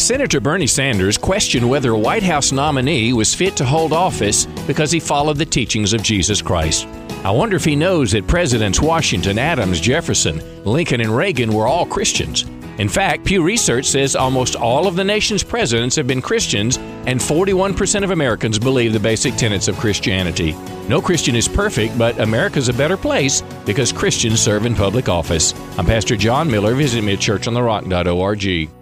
Senator Bernie Sanders questioned whether a White House nominee was fit to hold office because he followed the teachings of Jesus Christ. I wonder if he knows that Presidents Washington, Adams, Jefferson, Lincoln, and Reagan were all Christians. In fact, Pew Research says almost all of the nation's presidents have been Christians, and 41% of Americans believe the basic tenets of Christianity. No Christian is perfect, but America's a better place because Christians serve in public office. I'm Pastor John Miller. Visit me at churchontherock.org.